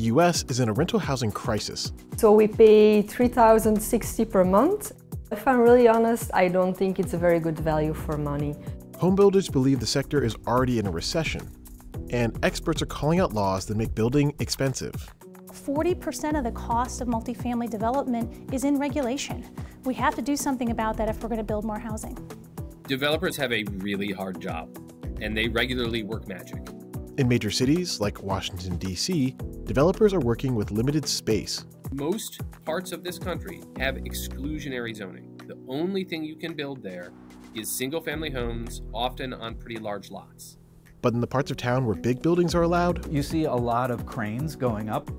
the US is in a rental housing crisis. So we pay 3060 per month. If I'm really honest, I don't think it's a very good value for money. Homebuilders believe the sector is already in a recession, and experts are calling out laws that make building expensive. 40% of the cost of multifamily development is in regulation. We have to do something about that if we're going to build more housing. Developers have a really hard job, and they regularly work magic. In major cities like Washington, D.C., developers are working with limited space. Most parts of this country have exclusionary zoning. The only thing you can build there is single family homes, often on pretty large lots. But in the parts of town where big buildings are allowed, you see a lot of cranes going up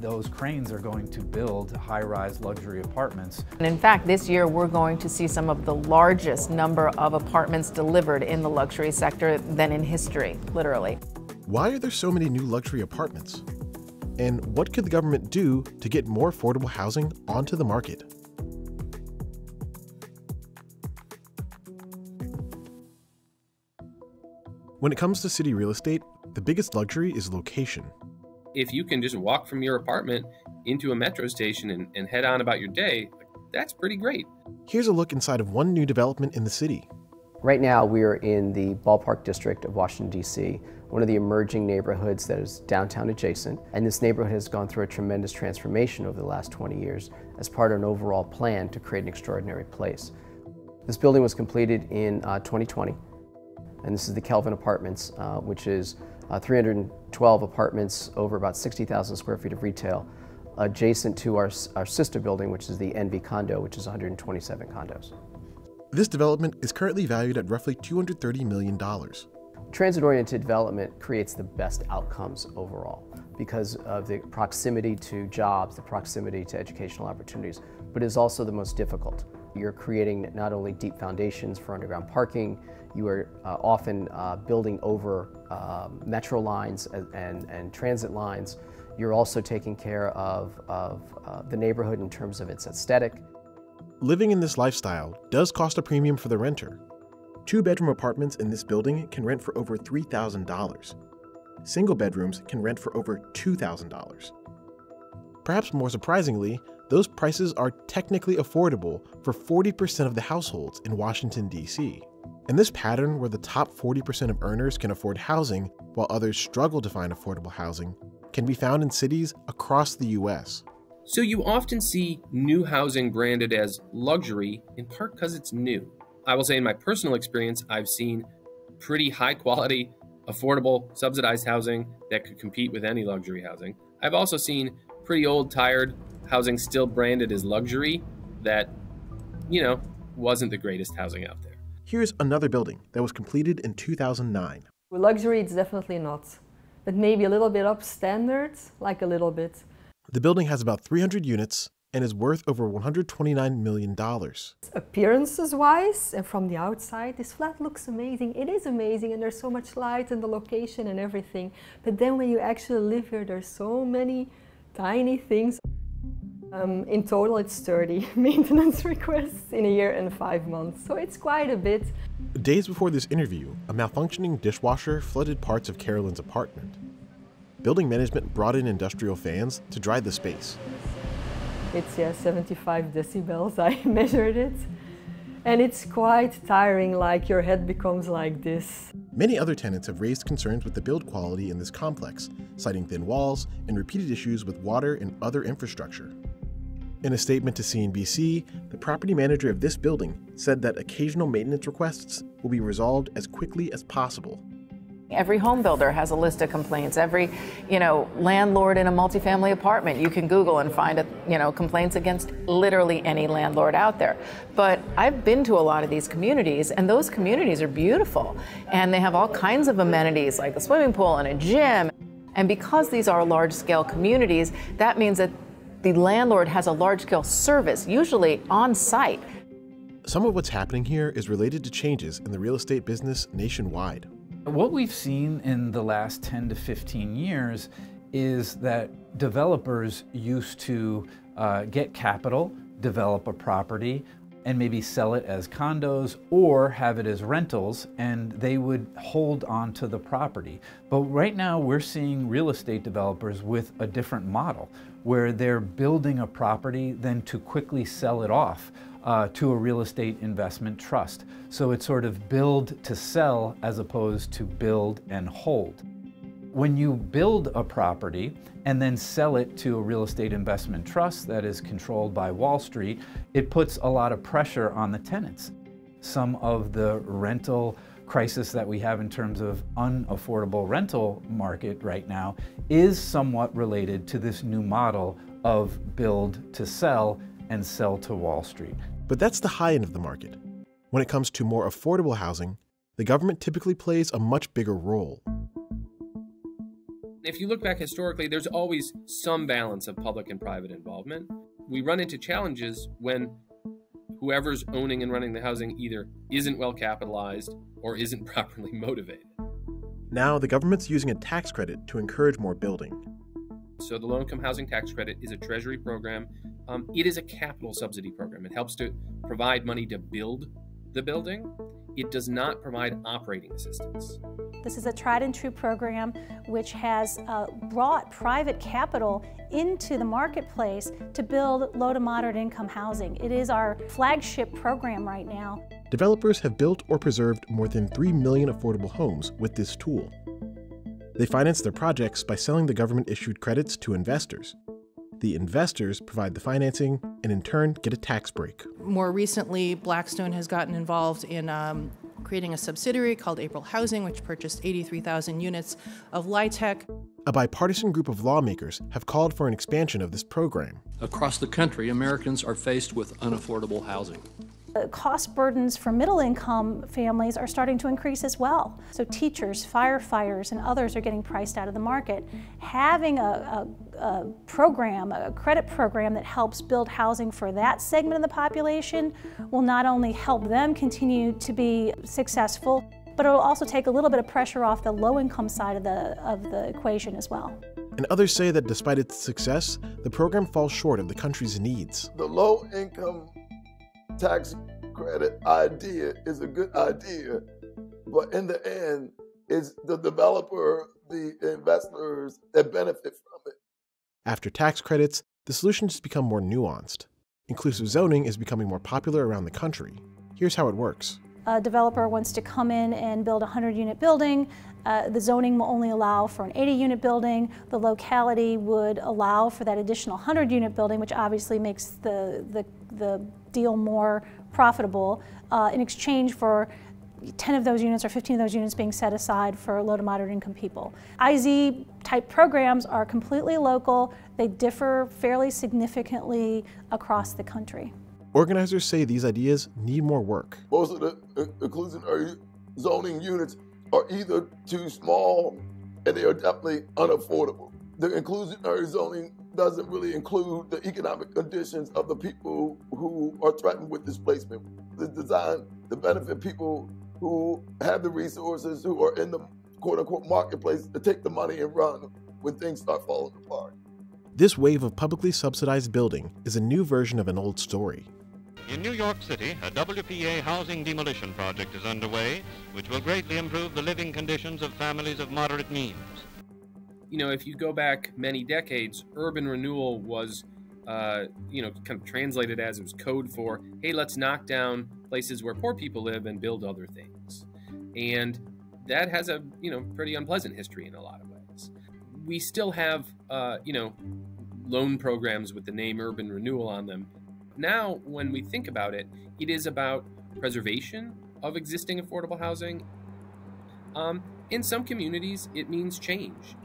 those cranes are going to build high-rise luxury apartments. And in fact, this year we're going to see some of the largest number of apartments delivered in the luxury sector than in history, literally. Why are there so many new luxury apartments? And what could the government do to get more affordable housing onto the market? When it comes to city real estate, the biggest luxury is location if you can just walk from your apartment into a metro station and, and head on about your day, that's pretty great. Here's a look inside of one new development in the city. Right now, we are in the ballpark district of Washington, D.C., one of the emerging neighborhoods that is downtown adjacent. And this neighborhood has gone through a tremendous transformation over the last 20 years as part of an overall plan to create an extraordinary place. This building was completed in uh, 2020, and this is the Kelvin Apartments, uh, which is uh, 312 apartments over about 60,000 square feet of retail adjacent to our, our sister building, which is the NV condo, which is 127 condos. This development is currently valued at roughly $230 million. Transit-oriented development creates the best outcomes overall because of the proximity to jobs, the proximity to educational opportunities, but is also the most difficult. You're creating not only deep foundations for underground parking, you are uh, often uh, building over uh, metro lines and, and, and, transit lines. You're also taking care of, of uh, the neighborhood in terms of its aesthetic. Living in this lifestyle does cost a premium for the renter. Two bedroom apartments in this building can rent for over $3,000. Single bedrooms can rent for over $2,000. Perhaps more surprisingly, those prices are technically affordable for 40% of the households in Washington, D.C. And this pattern, where the top 40% of earners can afford housing while others struggle to find affordable housing, can be found in cities across the US. So you often see new housing branded as luxury in part because it's new. I will say, in my personal experience, I've seen pretty high quality, affordable, subsidized housing that could compete with any luxury housing. I've also seen pretty old, tired housing still branded as luxury that, you know, wasn't the greatest housing out there. Here's another building that was completed in 2009. Luxury, it's definitely not, but maybe a little bit up standards, like a little bit. The building has about 300 units and is worth over $129 million. Appearances wise and from the outside, this flat looks amazing. It is amazing and there's so much light and the location and everything. But then when you actually live here, there's so many tiny things. Um, in total, it's 30 maintenance requests in a year and five months, so it's quite a bit. Days before this interview, a malfunctioning dishwasher flooded parts of Carolyn's apartment. Building management brought in industrial fans to dry the space. It's yeah, 75 decibels, I measured it. And it's quite tiring, like your head becomes like this. Many other tenants have raised concerns with the build quality in this complex, citing thin walls and repeated issues with water and other infrastructure. In a statement to CNBC, the property manager of this building said that occasional maintenance requests will be resolved as quickly as possible. Every home builder has a list of complaints. Every, you know, landlord in a multifamily apartment, you can Google and find, a, you know, complaints against literally any landlord out there. But I've been to a lot of these communities, and those communities are beautiful, and they have all kinds of amenities like a swimming pool and a gym. And because these are large-scale communities, that means that the landlord has a large scale service, usually on site. Some of what's happening here is related to changes in the real estate business nationwide. What we've seen in the last 10 to 15 years is that developers used to uh, get capital, develop a property, and maybe sell it as condos or have it as rentals and they would hold on to the property. But right now we're seeing real estate developers with a different model where they're building a property then to quickly sell it off uh, to a real estate investment trust. So it's sort of build to sell as opposed to build and hold. When you build a property and then sell it to a real estate investment trust that is controlled by Wall Street, it puts a lot of pressure on the tenants. Some of the rental crisis that we have in terms of unaffordable rental market right now is somewhat related to this new model of build to sell and sell to Wall Street. But that's the high end of the market. When it comes to more affordable housing, the government typically plays a much bigger role if you look back historically, there's always some balance of public and private involvement. We run into challenges when whoever's owning and running the housing either isn't well capitalized or isn't properly motivated. Now, the government's using a tax credit to encourage more building. So, the low income housing tax credit is a Treasury program. Um, it is a capital subsidy program. It helps to provide money to build the building, it does not provide operating assistance. This is a tried and true program which has uh, brought private capital into the marketplace to build low to moderate income housing. It is our flagship program right now. Developers have built or preserved more than 3 million affordable homes with this tool. They finance their projects by selling the government issued credits to investors. The investors provide the financing and in turn get a tax break. More recently, Blackstone has gotten involved in um, creating a subsidiary called April Housing, which purchased 83,000 units of LIHTC. A bipartisan group of lawmakers have called for an expansion of this program. Across the country, Americans are faced with unaffordable housing. Cost burdens for middle income families are starting to increase as well. So teachers, firefighters, and others are getting priced out of the market. Having a, a, a program, a credit program that helps build housing for that segment of the population will not only help them continue to be successful, but it will also take a little bit of pressure off the low income side of the, of the equation as well. And others say that despite its success, the program falls short of the country's needs. The low income tax credit idea is a good idea, but in the end, it's the developer, the investors that benefit from it. After tax credits, the solutions become more nuanced. Inclusive zoning is becoming more popular around the country. Here's how it works. A developer wants to come in and build a 100 unit building. Uh, the zoning will only allow for an 80 unit building. The locality would allow for that additional 100 unit building, which obviously makes the, the, the deal more profitable uh, in exchange for 10 of those units or 15 of those units being set aside for low to moderate income people. IZ type programs are completely local. They differ fairly significantly across the country. Organizers say these ideas need more work. Most of the uh, inclusionary zoning units are either too small and they are definitely unaffordable. The inclusionary zoning doesn't really include the economic conditions of the people who are threatened with displacement. It's designed to benefit people who have the resources, who are in the quote unquote marketplace to take the money and run when things start falling apart. This wave of publicly subsidized building is a new version of an old story. In New York City, a WPA housing demolition project is underway, which will greatly improve the living conditions of families of moderate means you know, if you go back many decades, urban renewal was, uh, you know, kind of translated as it was code for, hey, let's knock down places where poor people live and build other things. And that has a, you know, pretty unpleasant history in a lot of ways. We still have, uh, you know, loan programs with the name urban renewal on them. Now, when we think about it, it is about preservation of existing affordable housing. Um, in some communities, it means change.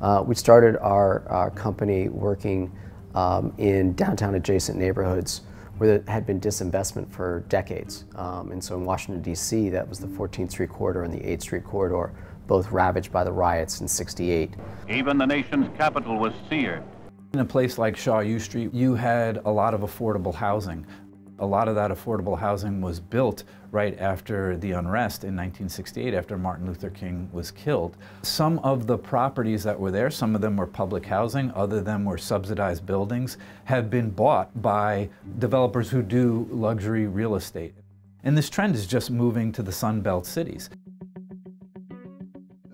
Uh, we started our, our company working um, in downtown adjacent neighborhoods where there had been disinvestment for decades. Um, and so in Washington, D.C., that was the 14th Street corridor and the 8th Street corridor, both ravaged by the riots in 68. Even the nation's capital was seared. In a place like Shaw U Street, you had a lot of affordable housing. A lot of that affordable housing was built right after the unrest in 1968 after Martin Luther King was killed. Some of the properties that were there, some of them were public housing, other them were subsidized buildings, have been bought by developers who do luxury real estate. And this trend is just moving to the Sun Belt cities.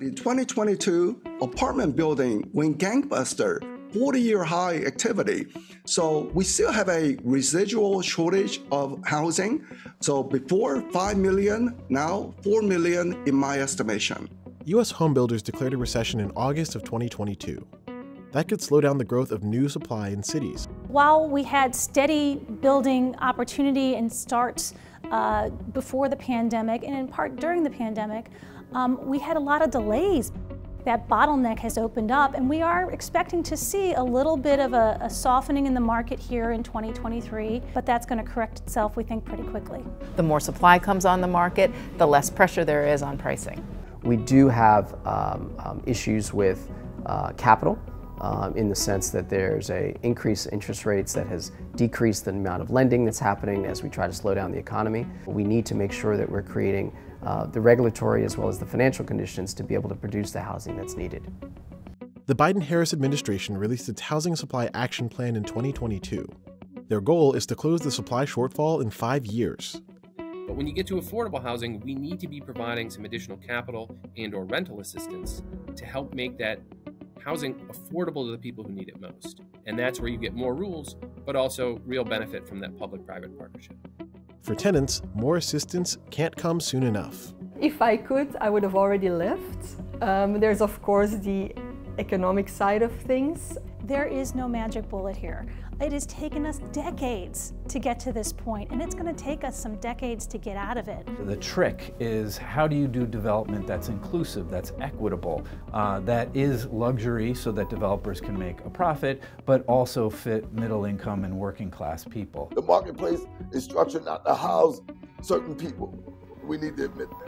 In 2022 apartment building went gangbuster 40 year high activity. So we still have a residual shortage of housing. So before 5 million, now 4 million in my estimation. U.S. homebuilders declared a recession in August of 2022. That could slow down the growth of new supply in cities. While we had steady building opportunity and starts uh, before the pandemic and in part during the pandemic, um, we had a lot of delays that bottleneck has opened up and we are expecting to see a little bit of a, a softening in the market here in 2023, but that's going to correct itself, we think, pretty quickly. The more supply comes on the market, the less pressure there is on pricing. We do have um, um, issues with uh, capital. Um, in the sense that there's a increase in interest rates that has decreased the amount of lending that's happening as we try to slow down the economy. We need to make sure that we're creating uh, the regulatory as well as the financial conditions to be able to produce the housing that's needed. The Biden Harris administration released its Housing Supply Action Plan in 2022. Their goal is to close the supply shortfall in five years. But when you get to affordable housing, we need to be providing some additional capital and or rental assistance to help make that housing affordable to the people who need it most. And that's where you get more rules, but also real benefit from that public-private partnership. For tenants, more assistance can't come soon enough. If I could, I would have already left. Um, there's, of course, the economic side of things. There is no magic bullet here. It has taken us decades to get to this point, and it's going to take us some decades to get out of it. The trick is how do you do development that's inclusive, that's equitable, uh, that is luxury so that developers can make a profit, but also fit middle income and working class people. The marketplace is structured not to house certain people. We need to admit that.